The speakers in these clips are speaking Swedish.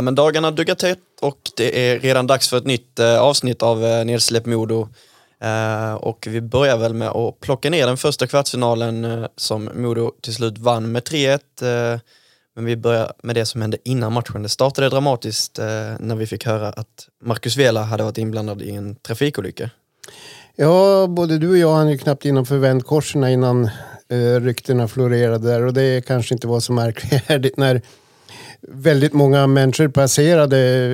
Ja, men dagarna duggar tätt och det är redan dags för ett nytt eh, avsnitt av eh, Nedsläpp Modo. Eh, och vi börjar väl med att plocka ner den första kvartsfinalen eh, som Modo till slut vann med 3-1. Eh, men vi börjar med det som hände innan matchen. Det startade dramatiskt eh, när vi fick höra att Marcus Vela hade varit inblandad i en trafikolycka. Ja, både du och jag hann ju knappt innanför vändkorsen innan eh, ryktena florerade där och det kanske inte var så märkvärdigt när väldigt många människor passerade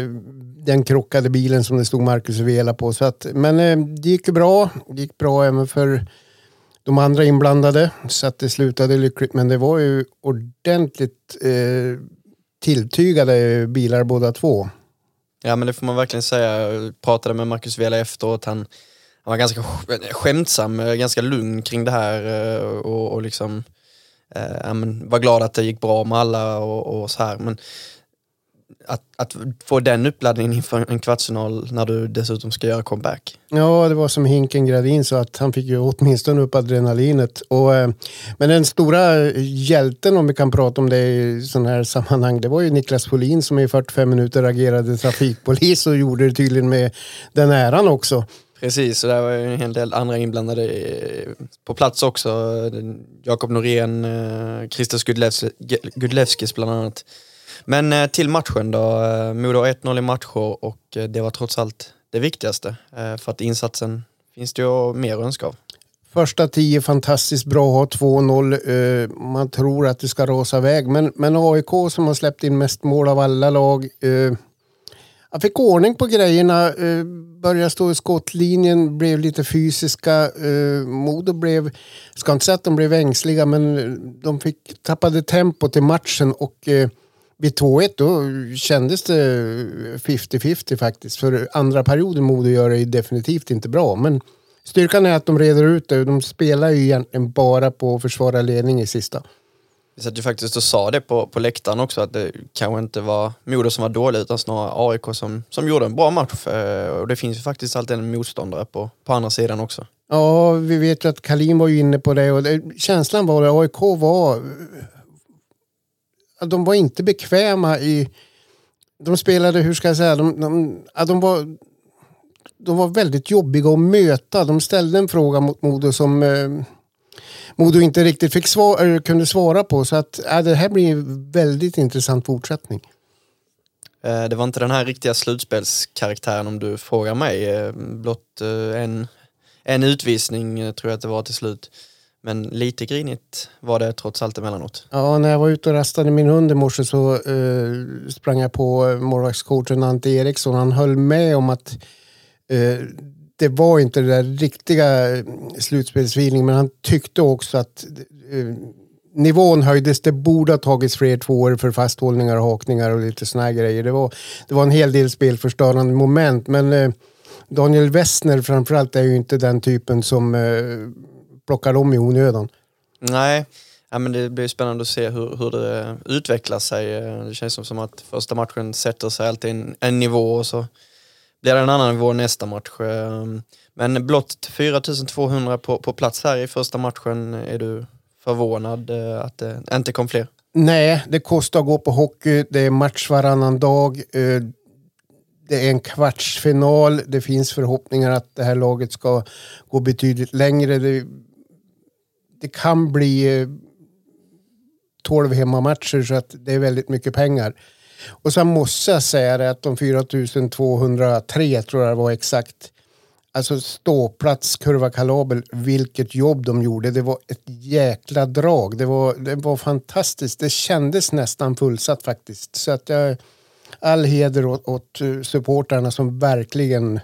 den krockade bilen som det stod Marcus Vela på. Så att, men eh, det gick ju bra. Det gick bra även för de andra inblandade. Så att det slutade lyckligt. Men det var ju ordentligt eh, tilltygade bilar båda två. Ja men det får man verkligen säga. Jag pratade med Marcus Vela efteråt. Han, han var ganska skämtsam, eh, ganska lugn kring det här eh, och, och liksom eh, men var glad att det gick bra med alla och, och så här. Men att, att få den uppladdningen inför en kvartsfinal när du dessutom ska göra comeback. Ja, det var som Hinken Gradin så att han fick ju åtminstone upp adrenalinet. Och, eh, men den stora hjälten om vi kan prata om det i sådana här sammanhang, det var ju Niklas Folin som i 45 minuter agerade trafikpolis och gjorde det tydligen med den äran också. Precis, och där var ju en hel del andra inblandade eh, på plats också. Jakob Norén, eh, Christer Gudlevskis, bland annat. Men eh, till matchen då. Modo har 1-0 i matcher och det var trots allt det viktigaste. För att insatsen finns det ju mer att önska av. Första tio fantastiskt bra, 2-0. Man tror att det ska rasa iväg. Men, men AIK som har släppt in mest mål av alla lag. Han jag fick ordning på grejerna, eh, började stå i skottlinjen, blev lite fysiska. Eh, Modo blev, jag ska inte säga att de blev ängsliga, men de fick, tappade tempo till matchen och eh, vid 2-1 då kändes det 50-50 faktiskt. För andra perioden Modo gör det definitivt inte bra. Men styrkan är att de reder ut det. De spelar ju egentligen bara på att försvara ledning i sista. Vi satt ju faktiskt och sa det på, på läktaren också att det kanske inte var Modo som var dålig utan snarare AIK som, som gjorde en bra match. Eh, Och det finns ju faktiskt alltid en motståndare på, på andra sidan också. Ja, vi vet ju att Kalin var ju inne på det och det, känslan var eh, att AIK var... De var inte bekväma i... De spelade, hur ska jag säga, de, de, de var... De var väldigt jobbiga att möta. De ställde en fråga mot Modo som eh, Modo inte riktigt fick svar, eller kunde svara på. Så att, ja, det här blir en väldigt intressant fortsättning. Eh, Det var inte den här riktiga slutspelskaraktären om du frågar mig. Eh, Blott eh, en, en utvisning eh, tror jag att det var till slut. Men lite grinigt var det trots allt emellanåt. Ja, när jag var ute och rastade min hund i morse så eh, sprang jag på eh, målvaktscoachen Ante Eriksson. Han höll med om att eh, det var inte det där riktiga eh, slutspelsfeeling men han tyckte också att eh, nivån höjdes. Det borde ha tagits fler tvåor för fasthållningar och hakningar och lite såna här grejer. Det var, det var en hel del spelförstörande moment men eh, Daniel Westner framförallt är ju inte den typen som eh, plockar om i onödan. Nej, ja, men det blir spännande att se hur, hur det utvecklar sig. Eh, det känns som, som att första matchen sätter sig alltid en, en nivå och så blir det en annan nivå nästa match. Ehm, men blott 4200 på, på plats här i första matchen. Är du förvånad eh, att det inte kom fler? Nej, det kostar att gå på hockey. Det är match varannan dag. Eh, det är en kvartsfinal. Det finns förhoppningar att det här laget ska gå betydligt längre. Det, det kan bli eh, 12 hemmamatcher så att det är väldigt mycket pengar. Och sen måste jag säga det att de 4203 tror jag det var exakt. Alltså ståplats, kurva kalabel, vilket jobb de gjorde. Det var ett jäkla drag. Det var, det var fantastiskt. Det kändes nästan fullsatt faktiskt. Så att jag, all heder åt, åt supportrarna som verkligen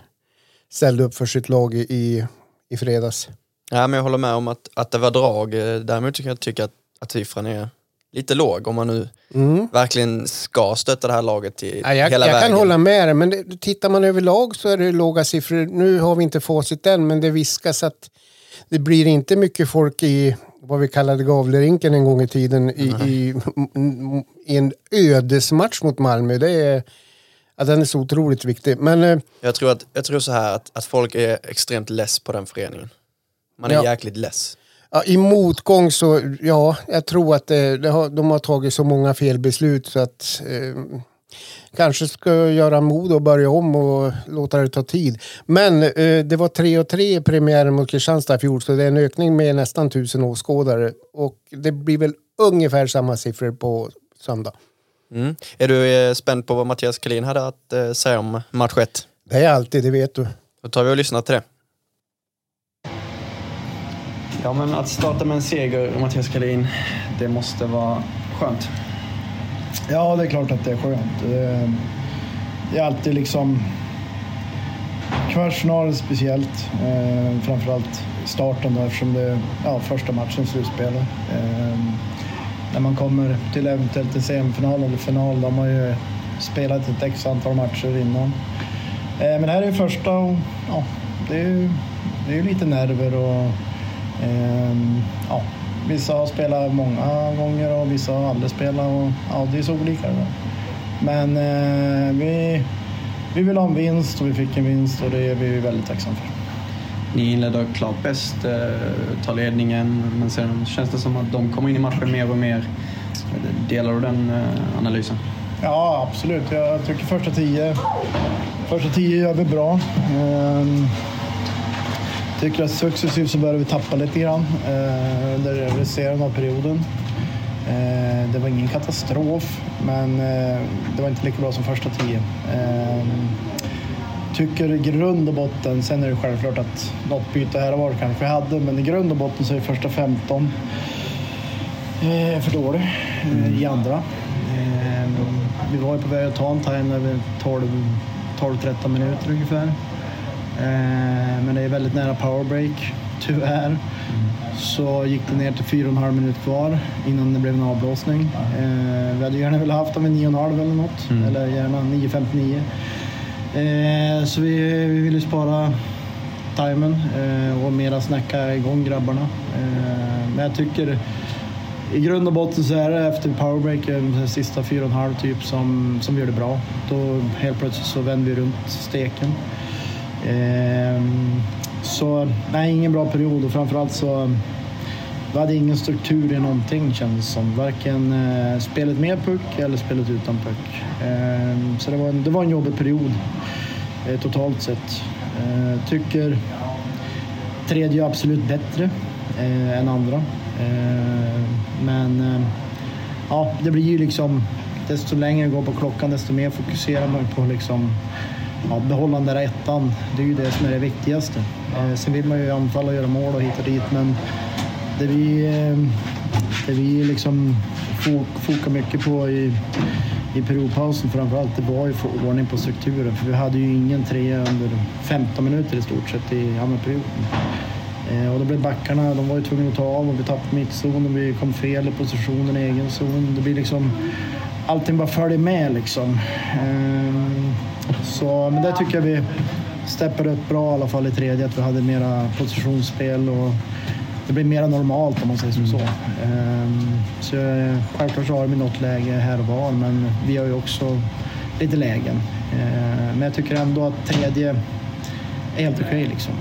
ställde upp för sitt lag i, i, fredags. Ja, men jag håller med om att, att det var drag. Däremot tycker jag tycka att, att siffran är lite låg om man nu Mm. verkligen ska stötta det här laget till Ja, jag hela jag vägen. kan hålla med dig, men det, tittar man överlag så är det låga siffror. Nu har vi inte facit än, men det viskas att det blir inte mycket folk i vad vi kallade Gavlerinken en gång i tiden i, i, i en ödesmatch mot Malmö. Det är, ja, den är så otroligt viktig. Men eh, Jag tror, att, jag tror så här att, att folk är extremt less på den föreningen. Man är Ja. jäkligt less. Ja, i motgång så, ja, jag tror att det, det har, de har tagit så många felbeslut så att eh, kanske ska göra mod och börja om och låta det ta tid. Men eh, det var 3 och 3 i premiären mot Kristianstad i fjol så det är en ökning med nästan tusen åskådare. Och det blir väl ungefär samma siffror på söndag. Mm. Är du eh, spänd på vad Mattias Kalin hade att eh, säga om match 1? Det är alltid, det vet du. Då tar vi och lyssnar till det. Ja, men att starta med en seger, Mattias Kalin, det måste vara skönt. Ja, det är klart att det är skönt. Eh, det är alltid liksom... Kvartsfinalen speciellt. Eh, framförallt starten då eftersom det är ja, första matchen slutspelet. Eh, när man kommer till eventuellt en semifinal eller final, då har man ju spelat ett x antal matcher innan. Eh, men det här är ju första och ja, det är ju det är lite nerver och ehm, ja, vissa har spelat många gånger och vissa har aldrig spelat och ja, det är så olika. Men eh, vi, vi vill ha en vinst och vi fick en vinst och det är vi väldigt tacksamma för. Ni inleder klart bäst, eh, tar ledningen, men sen känns det som att de kommer in i matchen mer och mer. Delar du den eh, analysen? Ja, absolut. Jag tycker första tio, första tio gör vi bra. Ehm, tycker att successivt så börjar vi tappa lite grann eh, under resterande av perioden. Eh, det var ingen katastrof, men eh, det var inte lika bra som första tio. Ehm, tycker i grund och botten, sen är det självklart att något byte här och var kanske vi hade, men i grund och botten så är första 15 eh, för dålig eh, i andra. Eh, vi var ju på väg att ta en time över 12 12-13 minuter ungefär. Eh, men det är väldigt nära powerbreak, tyvärr. Så gick det ner till 4,5 minuter kvar innan det blev en avblåsning. Eh, vi hade gärna velat haft dem i 9,5 eller något, eller gärna 9,59. Eh, så vi, vi ville spara timern och mera snacka igång grabbarna. Men jag tycker i grund och botten så är det efter powerbreaken, den sista fyra och en halv typ, som, som gör det bra. Då helt plötsligt så vänder vi runt steken. Ehm, så nej, ingen bra period och framförallt så vi hade ingen struktur i någonting kändes som. Varken eh, spelet med puck eller spelet utan puck. Eh, så det var, en, det var en jobbig period eh, totalt sett. Eh, tycker tredje är absolut bättre eh, än andra. Eh, men eh, ja, det blir ju liksom desto längre det går på klockan desto mer fokuserar man på liksom ja, behålla den där ettan. Det är ju det som är det viktigaste. Eh, sen vill man ju anfalla och göra mål och hit och dit men det vi, eh, det vi liksom fok, fokar mycket på i, i periodpausen framförallt, det var ju att få ordning på strukturen. För vi hade ju ingen trea under 15 minuter i stort sett i andra perioden. Eh, och då blev backarna, de var ju tvungna att ta av och vi tappade mittzon och vi kom fel i positionen i egen zon. Det blir liksom, allting bara följer med liksom. Eh, så, men det tycker jag vi steppade upp bra i alla fall i tredje, att vi hade mera positionsspel och det blir mer normalt om man säger som så. Ehm, så självklart så har vi något läge här och var, men vi har ju också lite lägen. Ehm, men jag tycker ändå att tredje är helt okej liksom.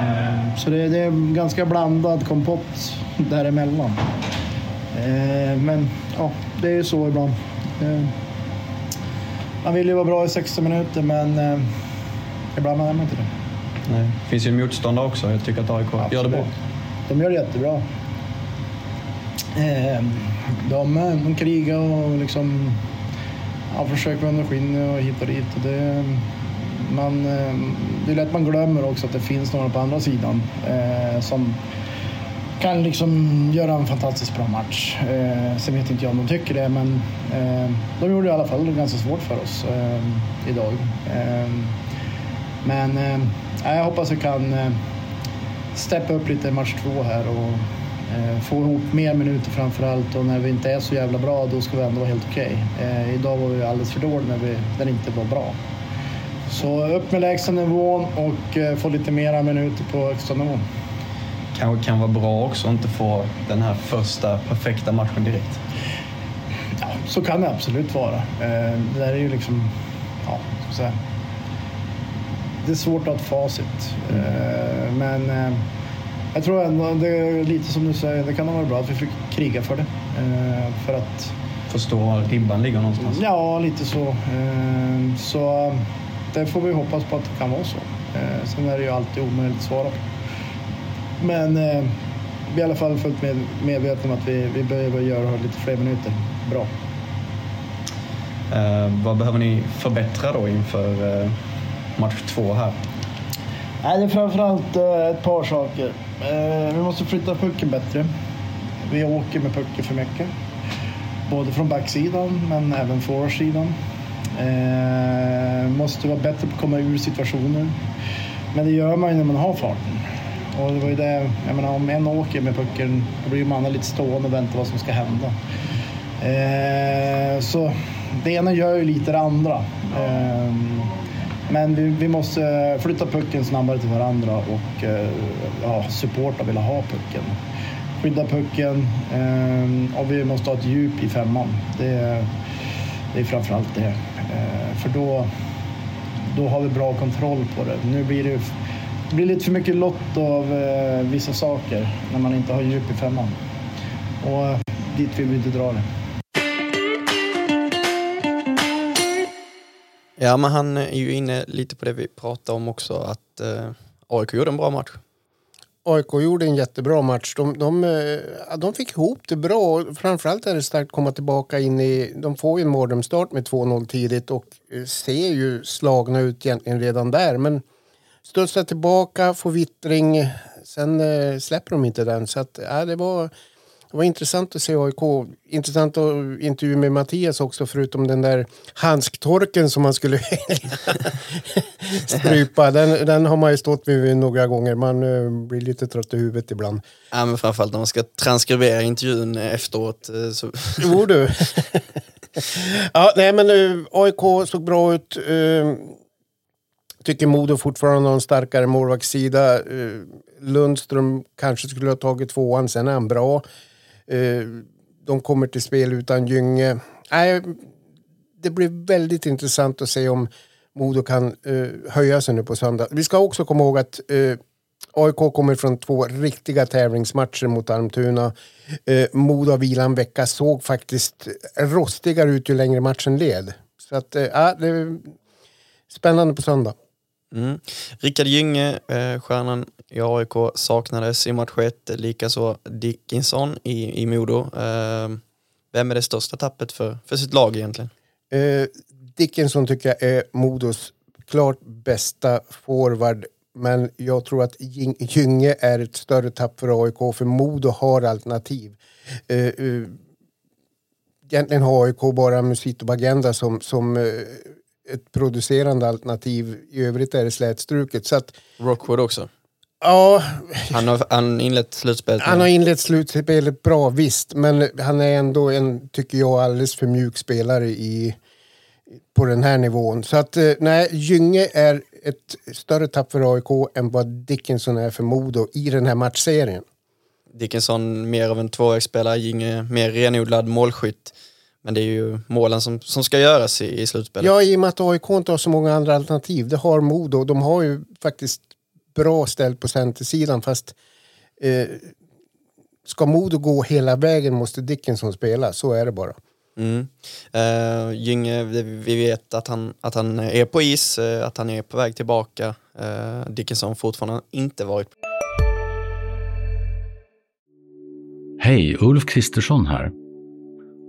Ehm, så det, är en ganska blandad kompott däremellan. Men ja, det är ju så ibland. Man vill ju vara bra i 60 minuter, men eh, ibland är man inte det. Nej. Det finns ju motståndare också. Jag tycker att AIK gör det bra. De gör det jättebra. Eh, De, de krigar och liksom ja, försöker vända skinnet och hit och dit. Och det, man, eh, det är lätt man glömmer också att det finns några på andra sidan eh, som kan liksom göra en fantastiskt bra match. Eh, sen vet inte jag om de tycker det, men eh, de gjorde det i alla fall ganska svårt för oss eh, idag. Eh, men eh, jag hoppas vi kan eh, steppa upp lite i match två här och Eh, få ihop mer minuter framför allt och när vi inte är så jävla bra då ska vi ändå vara helt okej. Okay. Eh, idag var vi alldeles för dåliga när, vi, när inte var bra. Så upp med lägsta nivån och eh, få lite mera minuter på högsta nivån. Kanske kan vara bra också att inte få den här första perfekta matchen direkt. Ja, så kan det absolut vara. Eh, det där är ju liksom, ja, ska säga. Det är svårt att ha ett facit. Mm. Men jag tror ändå, det är lite som du säger, det kan ha varit bra att vi fick kriga för det. För att förstå var ribban ligger någonstans? Ja, lite så. Så det får vi hoppas på att det kan vara så. Sen är det ju alltid omöjligt att svara på. Men vi är i alla fall fullt med, medvetna om att vi, vi behöver göra lite fler minuter. Bra. Eh, vad behöver ni förbättra då inför eh, match två här? Nej, det är framförallt eh, ett par saker. Eh, vi måste flytta pucken bättre. Vi åker med pucken för mycket. Både från backsidan men även forwardsidan. Eh, måste vara bättre på att komma ur situationer. Men det gör man ju när man har farten. Och det var ju det, jag menar, om en åker med pucken då blir man lite stående och väntar vad som ska hända. Eh, så det ena gör ju lite det andra. Eh, men vi, vi, måste flytta pucken snabbare till varandra och eh, ja, supporta vill ha pucken. Skydda pucken eh, och vi måste ha ett djup i femman. Det, det är framförallt det. Eh, för då, då har vi bra kontroll på det. Nu blir det, det blir lite för mycket lott av eh, vissa saker när man inte har djup i femman. Och dit vill vi inte dra det. Ja, men han är ju inne lite på det vi pratade om också, att eh, AIK gjorde en bra match. AIK gjorde en jättebra match. De, de, eh, de fick ihop det bra. Framförallt är det starkt att komma tillbaka in i... De får ju en mardrömsstart med 2-0 tidigt och eh, ser ju slagna ut egentligen redan där. Men studsar tillbaka, får vittring. Sen äh, släpper de inte den. Så att, äh, det var det var intressant att se AIK. Intressant att intervjua med Mattias också förutom den där handsktorken som man skulle strypa. Den, den har man ju stått med några gånger. Man uh, blir lite trött i huvudet ibland. Ja men framförallt när man ska transkribera intervjun efteråt. Uh, så. jo du. ja, nej men uh, AIK såg bra ut. Jag tycker Modo fortfarande har en starkare målvaktssida. Eh, Lundström kanske skulle ha tagit tvåan, sen är han bra. Eh, de kommer till spel utan Gynge. det blir väldigt intressant att se om Modo kan eh, höja sig nu på söndag. Vi ska också komma ihåg att AIK kommer från två riktiga tävlingsmatcher mot Almtuna. Modo har vilat en vecka, såg faktiskt rostigare ut ju längre matchen led. Så att, eh, det är spännande på söndag. Mm. Rickard Gynge, eh, stjärnan i AIK, saknades i match 1, likaså Dickinson i, i Modo. Eh, vem är det största tappet för, för sitt lag egentligen? Eh, Dickinson tycker jag är Modos klart bästa forward. Men jag tror att Gynge är ett större tapp för AIK, för Modo har alternativ. Eh, eh egentligen har AIK bara Musito Bagenda som, som eh, ett producerande alternativ. I övrigt är det slätstruket. Så att, Rockwood också? Ja. Han har han inlett slutspelet? Han har inlett slutspelet bra, visst. Men han är ändå en, tycker jag, alldeles för mjuk spelare i, på den här nivån. Så att eh, nej, Gynge är ett större tapp för AIK än vad Dickinson är för Modo i den här matchserien. Dickinson mer av en tvåvägsspelare, Gynge mer renodlad målskytt. Men det är ju målen som, som ska göras i, i slutspelet. Ja, i och med att AIK inte har så många andra alternativ. Det har Modo. De har ju faktiskt bra ställt på centersidan fast eh, ska Modo gå hela vägen måste Dickinson spela. Så är det bara. Mm. Uh, Gynge, vi vet att han, att han är på is, uh, att han är på väg tillbaka. Uh, Dickinson fortfarande inte varit. Hej, Ulf Kristersson här.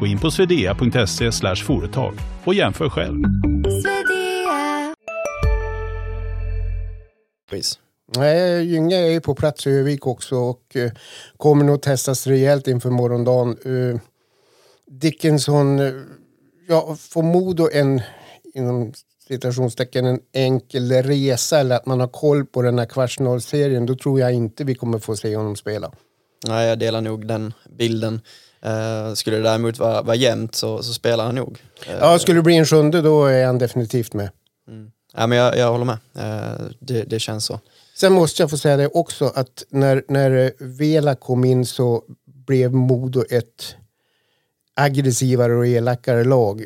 Gå in på swedea.se företag och jämför själv. Nej, Gynge är ju på plats i Övik också och eh, kommer nog testas rejält inför morgondagen. Eh, Dickinson, eh, ja, får Modo en, inom citationstecken, en enkel resa eller att man har koll på den här kvartsfinalserien, då tror jag inte vi kommer få se honom spela. Nej, jag delar nog den bilden. Eh, skulle det däremot vara, vara jämnt så, så spelar han nog. Eh, Ja, skulle det bli en sjunde då är han definitivt med. ja, men jag, jag håller med. Eh, det, det känns så. Sen måste jag få säga det också att när, när eh, Vela kom in så blev Modo ett aggressivare och elakare lag.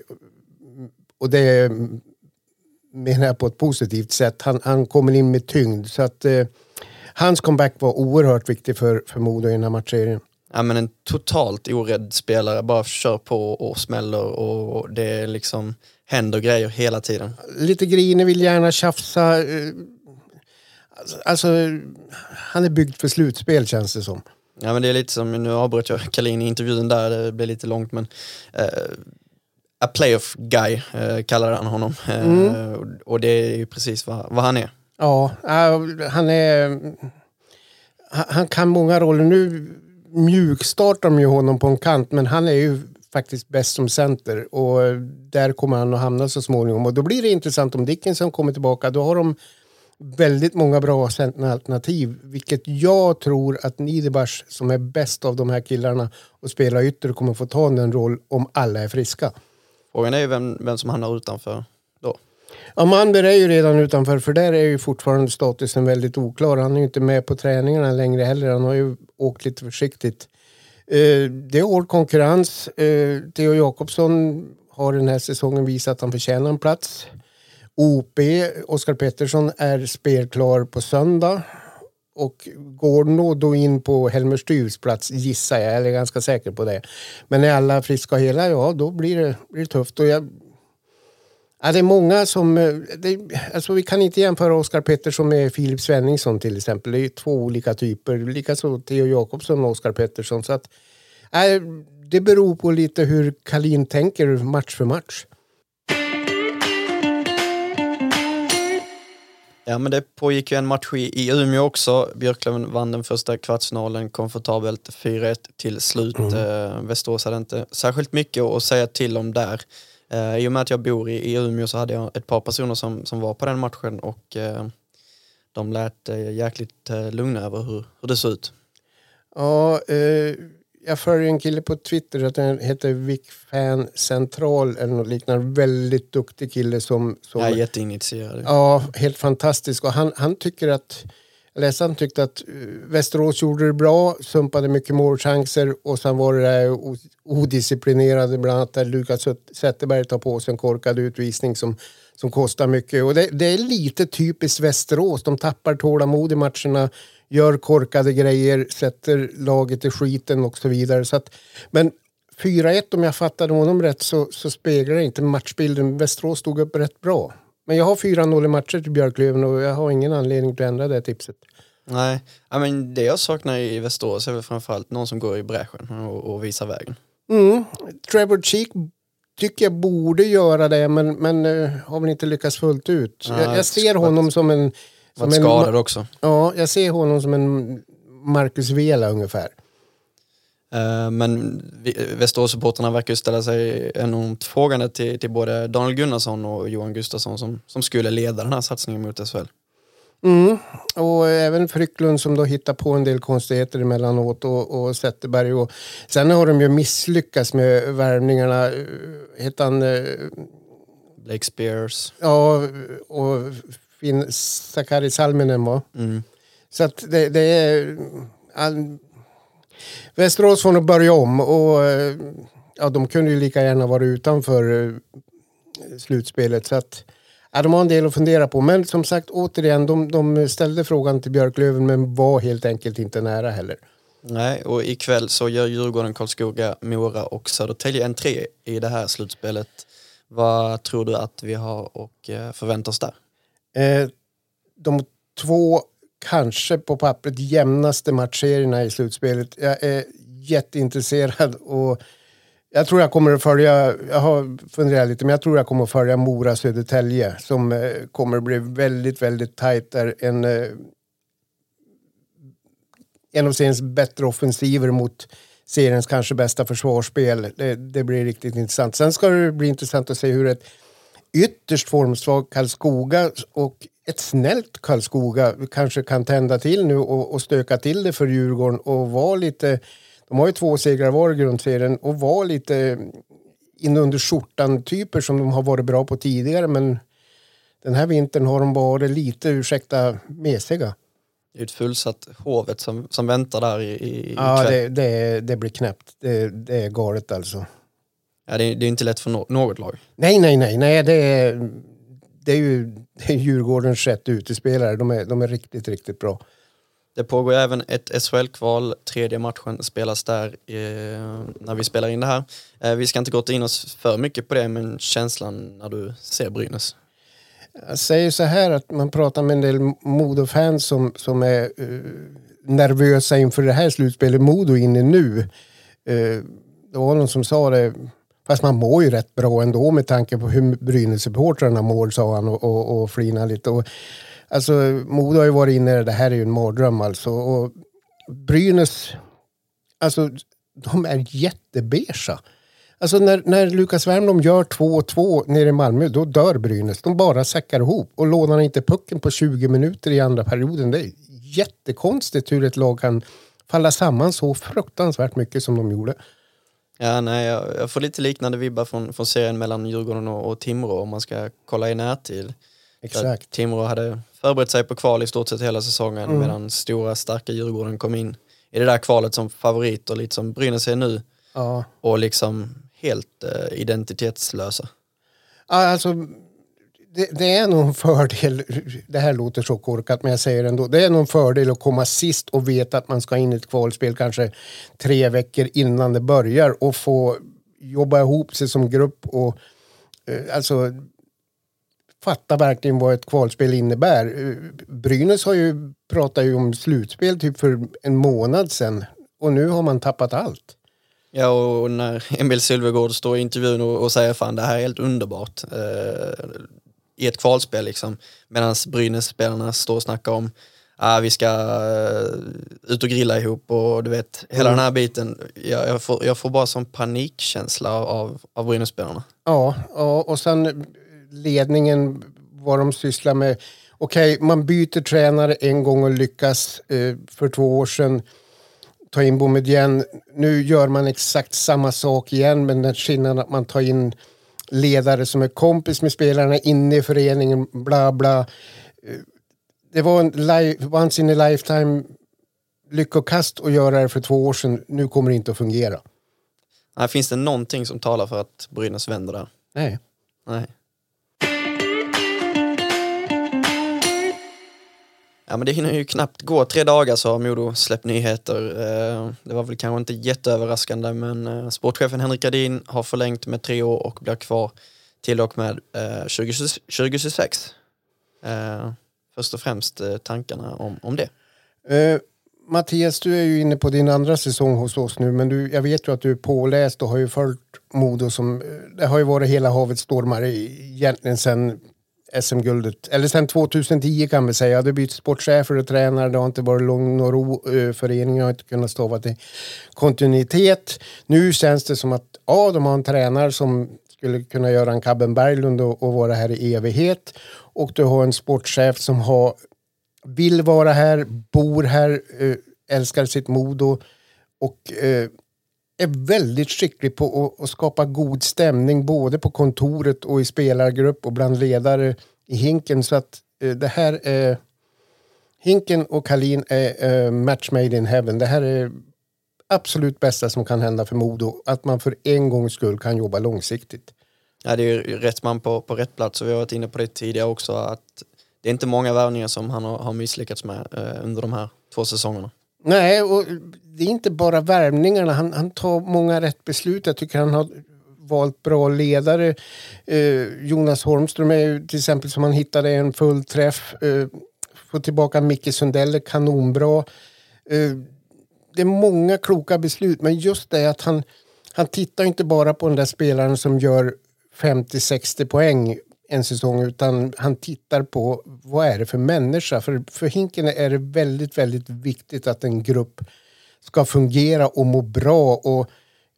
Och det menar jag på ett positivt sätt. Han, han kommer in med tyngd. Så att eh, hans comeback var oerhört viktig för, för Modo i den här matchserien. Ja, men en totalt orädd spelare, bara kör på och smäller och det liksom händer grejer hela tiden. Lite grinig, vill gärna tjafsa. eh, Alltså, alltså, han är byggd för slutspel känns det som. Ja men det är lite som, nu avbröt jag Kalin i intervjun där, det blev lite långt men eh, A playoff guy eh, kallade han honom eh, och, och det är ju precis vad, vad han är. Ja, äh, han är... Han kan många roller. Nu mjukstartar de ju honom på en kant, men han är ju faktiskt bäst som center och där kommer han att hamna så småningom. Och då blir det intressant om Dickinson kommer tillbaka. Då har de väldigt många bra alternativ. vilket jag tror att Niederbach som är bäst av de här killarna och spelar ytter kommer få ta den roll om alla är friska. Frågan är ju vem, vem som hamnar utanför Amander är ju redan utanför för där är ju fortfarande statusen väldigt oklar. Han är ju inte med på träningarna längre heller. Han har ju åkt lite försiktigt. Eh, det är hård konkurrens. Eh, Theo Jakobsson har den här säsongen visat att han förtjänar en plats. OP, Oskar Pettersson, är spelklar på söndag. Och går nog då in på Helmer Styvs plats gissar jag, eller är ganska säker på det. Men är alla friska och hela, ja då blir det, blir det tufft. Och jag, Ja, det är många som... eh, Det, alltså vi kan inte jämföra Oskar Pettersson med Filip Svenningsson till exempel. Det är två olika typer. Likaså Theo Jakobsson och Oskar Pettersson. Så att, nej, det beror på lite hur Kalin tänker match för match. Ja men det pågick ju en match i, i Umeå också. Björklöven vann den första kvartsfinalen komfortabelt 4-1 till slut. Eh, Västerås hade inte särskilt mycket att säga till om där. Eh, I och med att jag bor i, i Umeå så hade jag ett par personer som, som var på den matchen och eh, de lät eh, jäkligt eh, lugna över hur, hur det såg ut. Ja, eh, jag följer en kille på Twitter att han heter Vicfan Central eller något liknande. Väldigt duktig kille som... som är jätteinitierad. Ja, helt fantastisk. Och han, han tycker att, jag tyckte att eh, Västerås gjorde det bra, sumpade mycket målchanser och sen var det där odisciplinerade, bland annat där Lukas Zetterberg tar på sig en korkad utvisning som, som kostar mycket. Och det, det är lite typiskt Västerås, de tappar tålamod i matcherna, gör korkade grejer, sätter laget i skiten och så vidare. Så att, men 4-1 om jag fattade honom rätt så, så speglar det inte matchbilden. Västerås stod upp rätt bra. Men jag har 4-0 i matcher till Björklöven och jag har ingen anledning att ändra det tipset. Nej, ja, men det jag saknar i Västerås är väl framförallt någon som går i bräschen och, och visar vägen. Mm. Trevor Cheek tycker jag borde göra det men, men eh, har väl inte lyckats fullt ut. Nej, jag, jag ser honom som en... Som en skadad också. ja, jag ser honom som en Marcus Vela ungefär. Eh, Men Västerås-supportrarna verkar ju ställa sig enormt frågande till, till både Daniel Gunnarsson och Johan Gustafsson som, som skulle leda den här satsningen mot SHL. Mm. Och även Frycklund som då hittar på en del konstigheter emellanåt och, och Zetterberg. Och, sen har de ju misslyckats med värvningarna. Heter han... eh, Blake Spears. Ja, och Finn Sakari Salminen va? Mm. Så att det, det är... All, Västerås får nog börja om och eh, ja, de kunde ju lika gärna vara utanför eh, slutspelet. Så att, ja, de har en del att fundera på. Men som sagt, återigen, de, de ställde frågan till Björklöven men var helt enkelt inte nära heller. Nej, och ikväll så gör Djurgården, Karlskoga, Mora och Södertälje entré i det här slutspelet. Vad tror du att vi har och eh, förväntar oss där? Eh, de två kanske på pappret jämnaste matchserierna i slutspelet. Jag är jätteintresserad och jag tror jag kommer att följa, jag har funderat lite, men jag tror jag kommer att följa Mora Södertälje som eh, kommer att bli väldigt, väldigt tajt där. En, eh, en av seriens bättre offensiver mot seriens kanske bästa försvarsspel. Det, det, blir riktigt intressant. Sen ska det bli intressant att se hur ett ytterst formsvagt Karlskoga och ett snällt Karlskoga kanske kan tända till nu och, och stöka till det för Djurgården och vara lite... De har ju två segrar var i grundserien och vara lite in under skjortan-typer som de har varit bra på tidigare men den här vintern har de varit lite, ursäkta, mesiga. Det är ett fullsatt hovet som, som väntar där i, i Ja, det, det, det, blir knäppt. Det, det är galet alltså. Ja, det, det är inte lätt för no något lag. Nej, nej, nej. nej det, är, det är ju det är Djurgårdens sjätte utespelare. De är, de är riktigt, riktigt bra. Det pågår även ett SHL-kval. Tredje matchen spelas där eh, när vi spelar in det här. Eh, vi ska inte gå in oss för mycket på det, men känslan när du ser Brynäs? Jag säger så här att man pratar med en del Modo-fans som, som är uh, nervösa inför det här slutspelet Modo inne nu. Uh, det var någon som sa det, fast man mår ju rätt bra ändå med tanke på hur Brynäs-supportrarna mår, sa han och, och, och flinade lite. Och, alltså, Modo har ju varit inne i det, det här är ju en mardröm alltså. Och Brynäs, alltså de är jättebeiga. Alltså när, när Lukas Wernbloom gör 2-2 nere i Malmö, då dör Brynäs. De bara säckar ihop och lånar inte pucken på 20 minuter i andra perioden. Det är jättekonstigt hur ett lag kan falla samman så fruktansvärt mycket som de gjorde. Ja, nej, jag, jag får lite liknande vibbar från, från serien mellan Djurgården och, och Timrå om man ska kolla i närtid. Exakt. Timrå hade förberett sig på kval i stort sett hela säsongen mm. medan stora starka Djurgården kom in i det där kvalet som favorit och lite som Brynäs är nu. Ja. Och liksom helt uh, identitetslösa. Ja, alltså, det, det, är nog en fördel, det här låter så korkat men jag säger det ändå, det är nog en fördel att komma sist och veta att man ska in i ett kvalspel kanske tre veckor innan det börjar och få jobba ihop sig som grupp och eh, alltså fatta verkligen vad ett kvalspel innebär. Brynäs har ju pratat ju om slutspel typ för en månad sedan och nu har man tappat allt. Ja, och när Emil Sylvegård står i intervjun och, och säger fan det här är helt underbart eh, i ett kvalspel liksom. Medan Brynäs-spelarna står och snackar om ah, vi ska uh, ut och grilla ihop och du vet, hela mm. den här biten. Jag, jag, får, jag får bara sån panikkänsla av, av Brynäs-spelarna. Ja, och, och sen ledningen, vad de sysslar med. Okej, okay, man byter tränare en gång och lyckas eh, för två år sedan ta in Boumedienne. Nu gör man exakt samma sak igen men den skillnaden att man tar in ledare som är kompis med spelarna inne i föreningen, bla bla. Det var en life, once in a lifetime lyckokast att göra det för två år sedan. Nu kommer det inte att fungera. Nej, finns det någonting som talar för att Brynäs vänder där? Nej. Nej. Ja men det hinner ju knappt gå tre dagar så har Modo släppt nyheter. Eh, det var väl kanske inte jätteöverraskande men eh, sportchefen Henrik Gardin har förlängt med tre år och blir kvar till och med eh, 2026. Först och främst tankarna om, om det. Uh, Mattias, du är ju inne på din andra säsong hos oss nu men du, jag vet ju att du är påläst och har ju följt Modo som, det har ju varit hela havet stormar egentligen sen SM-guldet. Eller sen 2010 kan vi säga. Det bytt sportchefer och tränare. Det har inte varit lugn och ro. Eh, föreningen har inte kunnat stava till kontinuitet. Nu känns det som att ja, de har en tränare som skulle kunna göra en Cabben Berglund och, och vara här i evighet. Och du har en sportchef som har, vill vara här, bor här, eh, älskar sitt Modo och eh, är väldigt skicklig på att, att, skapa god stämning både på kontoret och i spelargrupp och bland ledare i Hinken. Så att eh, det här är... Hinken och Kalin är eh, match made in heaven. Det här är absolut bästa som kan hända för Modo. Att man för en gångs skull kan jobba långsiktigt. Ja, det är ju rätt man på, på rätt plats och vi har varit inne på det tidigare också att det är inte många värvningar som han har, har misslyckats med eh, under de här två säsongerna. Nej, och det är inte bara värvningarna. Han, han tar många rätt beslut. Jag tycker han har valt bra ledare. Eh, Jonas Holmström är ju till exempel som han hittade en full träff. Eh, Få tillbaka Micke Sundell, kanonbra. Eh, det är många kloka beslut, men just det att han, han tittar inte bara på den där spelaren som gör 50-60 poäng en säsong utan han tittar på vad är det för människa. För, för Hinken är det väldigt, väldigt viktigt att en grupp ska fungera och må bra och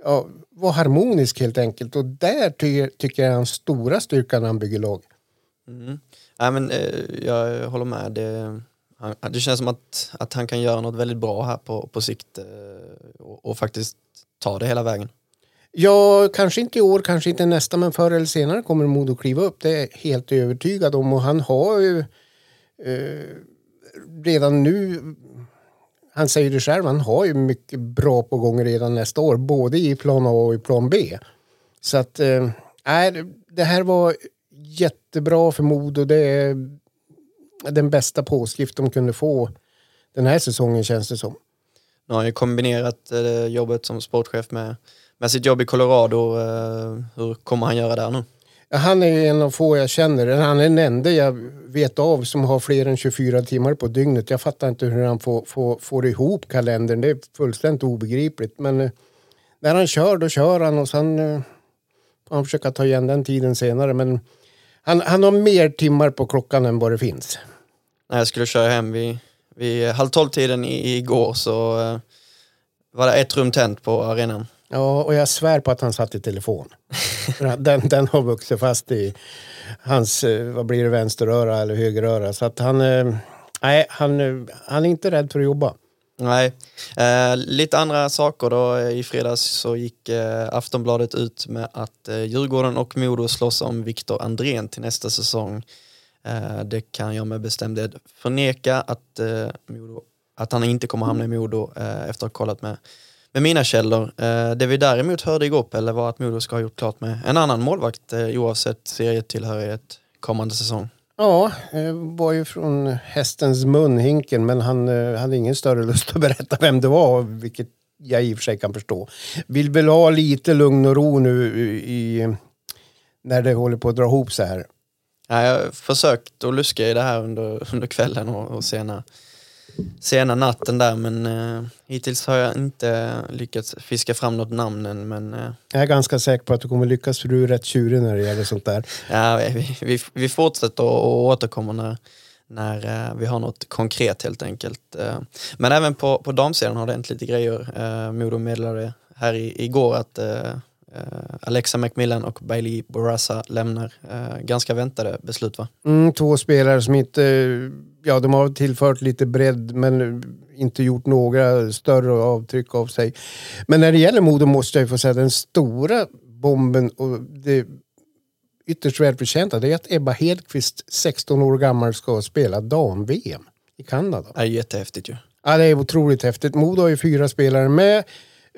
ja, vara harmonisk helt enkelt. Och där ty tycker jag är hans stora styrka när han bygger lag. Mm. Ja, men, eh, jag håller med. Det, han, det känns som att, att han kan göra något väldigt bra här på, på sikt eh, och, och faktiskt ta det hela vägen. Ja, kanske inte i år, kanske inte nästa, men förr eller senare kommer Modo kliva upp. Det är jag helt övertygad om. Och han har ju eh, redan nu, han säger det själv, han har ju mycket bra på gång redan nästa år. Både i plan A och i plan B. Så att, eh, det här var jättebra för Modo. Det är den bästa påskrift de kunde få den här säsongen känns det som. Nu har han ju kombinerat eh, jobbet som sportchef med med sitt jobb i Colorado, eh, hur kommer han göra där nu? Han är en av få jag känner. Han är den enda jag vet av som har fler än 24 timmar på dygnet. Jag fattar inte hur han får, får, får ihop kalendern. Det är fullständigt obegripligt. Men eh, när han kör, då kör han och sen eh, får han försöka ta igen den tiden senare. Men han, han har mer timmar på klockan än vad det finns. När jag skulle köra hem vid, vid halv tolv-tiden igår så var det ett rum tänt på arenan. Ja, och jag svär på att han satt i telefon. den, den har vuxit fast i hans, eh, vad blir det, vänsteröra eller högeröra. Så att han, eh, nej, han, han är inte rädd för att jobba. Nej. Eh, lite andra saker då. I fredags så gick eh, Aftonbladet ut med att eh, Djurgården och Modo slåss om Viktor Andrén till nästa säsong. Eh, det kan jag med bestämdhet förneka att, eh, Modo, att han inte kommer hamna i Modo efter att ha kollat med med mina källor. Eh, det vi däremot hörde igår Pelle var att Modo ska ha gjort klart med en annan målvakt eh, oavsett serietillhörighet kommande säsong. Ja, det var ju från hästens mun, Hinken, men han eh, hade ingen större lust att berätta vem det var, vilket jag i och för sig kan förstå. Vill väl ha lite lugn och ro nu i, när det håller på att dra ihop sig här. Ja, jag har försökt att luska i det här under, under kvällen och, och sena sena natten där men eh, hittills har jag inte lyckats fiska fram något namn än. Men, eh, jag är ganska säker på att du kommer lyckas för du är rätt tjurig när det gäller sånt där. Ja, vi, vi, vi fortsätter och återkommer när, när eh, vi har något konkret helt enkelt. Eh, men även på, på damsidan har det hänt lite grejer. Eh, Modo meddelade här i, igår att eh, Alexa McMillan och Bailey Borassa lämnar. Uh, ganska väntade beslut va? Mm, två spelare som inte, ja de har tillfört lite bredd men inte gjort några större avtryck av sig. Men när det gäller Modo måste jag få säga den stora bomben och det ytterst välförtjänta det är att Ebba Hedqvist, 16 år gammal, ska spela dam-VM i Kanada. Det är jättehäftigt ju. Ja, det är otroligt häftigt. Modo har ju fyra spelare med.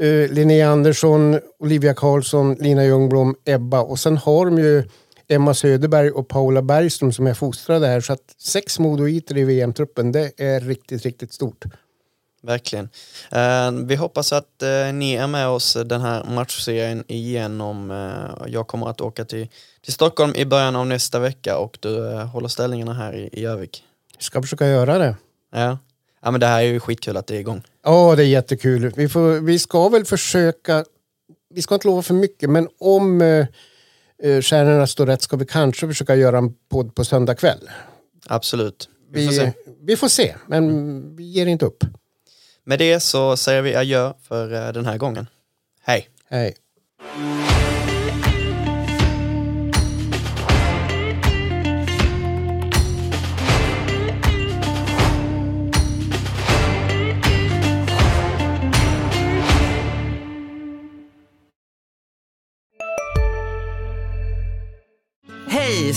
Uh, Linnea Andersson, Olivia Karlsson, Lina Ljungblom, Ebba och sen har de ju Emma Söderberg och Paula Bergström som är fostrade här. Så att sex modoiter i VM-truppen, det är riktigt, riktigt stort. Verkligen. Uh, vi hoppas att uh, ni är med oss den här matchserien igenom. Uh, jag kommer att åka till, till Stockholm i början av nästa vecka och du håller ställningarna här i, i Övik. Jag ska försöka göra det. Ja. Ja, men det här är ju skitkul att det är igång. Ja, det är jättekul. Vi, får, vi ska väl försöka, vi ska inte lova för mycket, men om eh, eh, stjärnorna står rätt ska vi kanske försöka göra en podd på söndag kväll. Absolut. Vi, vi, får se. vi får se, men vi ger inte upp. Med det så säger vi adjö för eh, den här gången. Hej! Hej!